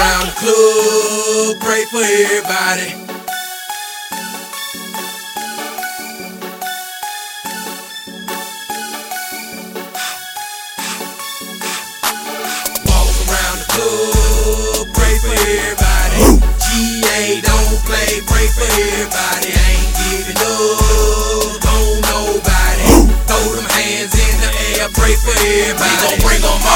around the club, pray for everybody. Walk around the club, pray for everybody. GA don't play, pray for everybody. Ain't giving up on nobody. Throw them hands in the air, pray for everybody. We gon' bring them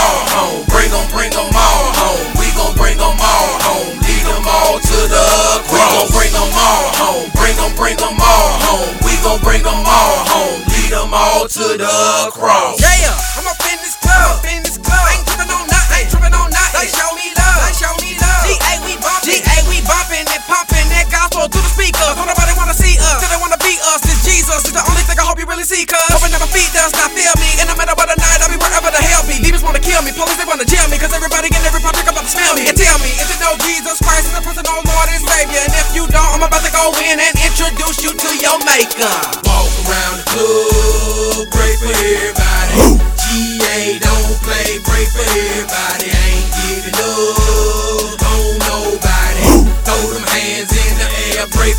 all home, lead them all to the cross. Yeah, I'm up in this club, up in this club. Ain't tripping on nothing, ain't tripping on nothing. They show me love, they show me love. GA we bumpin', GA we bumpin' and pumpin' that gospel to the speakers. Don't nobody wanna see us, till they wanna beat us. This Jesus is the only thing I hope you really see, cuz. Hoping never feed us, not feel me. And no matter what the night, I'll be wherever the hell be. Demons wanna kill me, police they wanna jail me, cause everybody in every project about to smell me. And tell me, is it no Jesus Christ is the personal oh Lord and Savior? And if you don't, I'm about to go in and introduce you to your maker.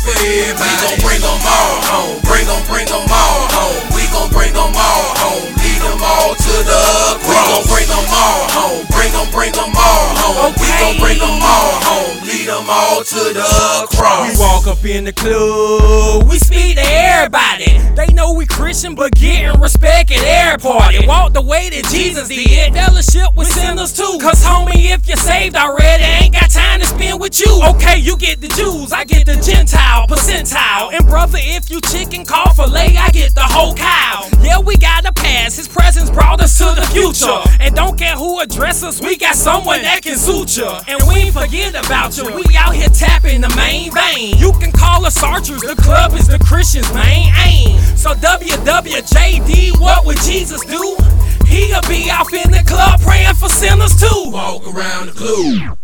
For everybody. We gon' bring them all home, bring them, bring them all home. We gon' bring them all home, lead them all to the cross. We gon' bring them all home, bring them, bring them all home. We gon' bring them all home, lead them all to the cross. We walk up in the club, we speak to everybody. They know we Christian, but getting respect at every party. Walk the way that Jesus did, fellowship with sinners too. Cause homie, if you're saved already, ain't got with you. Okay, you get the Jews, I get the Gentile percentile. And brother, if you chicken call filet, I get the whole cow. Yeah, we got a past, his presence brought us to the future. And don't care who address us, we got someone that can suit you. And we ain't forget about you, we out here tapping the main vein. You can call us archers, the club is the Christian's main aim. So WWJD, what would Jesus do? He'll be off in the club praying for sinners too. Walk around the club.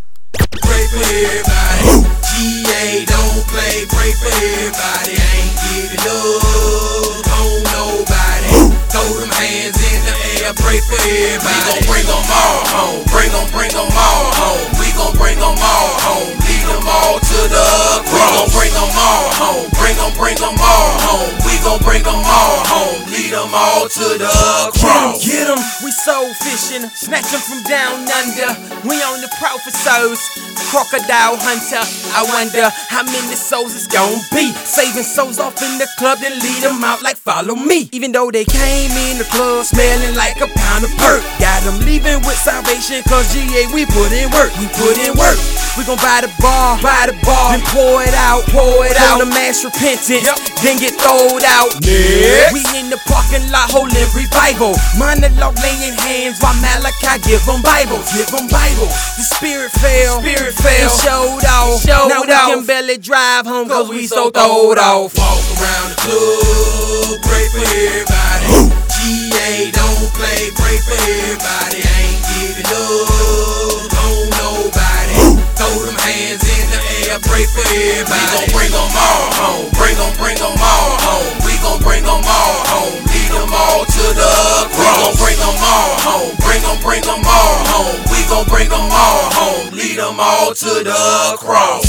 For everybody. GA don't play, pray for everybody. Ain't giving up on nobody. Throw them hands in the air, pray for everybody. We gon' bring them all home, bring them, bring them all home. We gon' bring them all home, lead them all to the cross. We gon' bring them all home, bring them, bring them all home. We gon' bring them all them all to the cross. Get 'em, we soul fishing, snatch 'em from down under. We on the profit souls, crocodile hunter. I wonder how many souls it's gon' be. Saving souls off in the club, then lead 'em out like follow me. Even though they came in the club smelling like a pound of perk. Got 'em leaving with salvation, cause GA, we put in work, we put in work. We gon' buy the bar, buy the bar, then pour it out, pour it out. On the mass repentance, then get throwed out. Next. The parking lot holding revival. Monologue laying hands while Malachi give them Bibles, give them Bibles. The spirit fell, spirit fell, and showed off. Showed now we off. can barely drive home cause we so throwed off. Walk around the club, pray for everybody. GA don't play, pray for everybody. Ain't giving up on nobody. Throw them hands in the air, pray for everybody. We gon' bring them all home, bring them, bring them all home. We gon' bring them them all to the cross.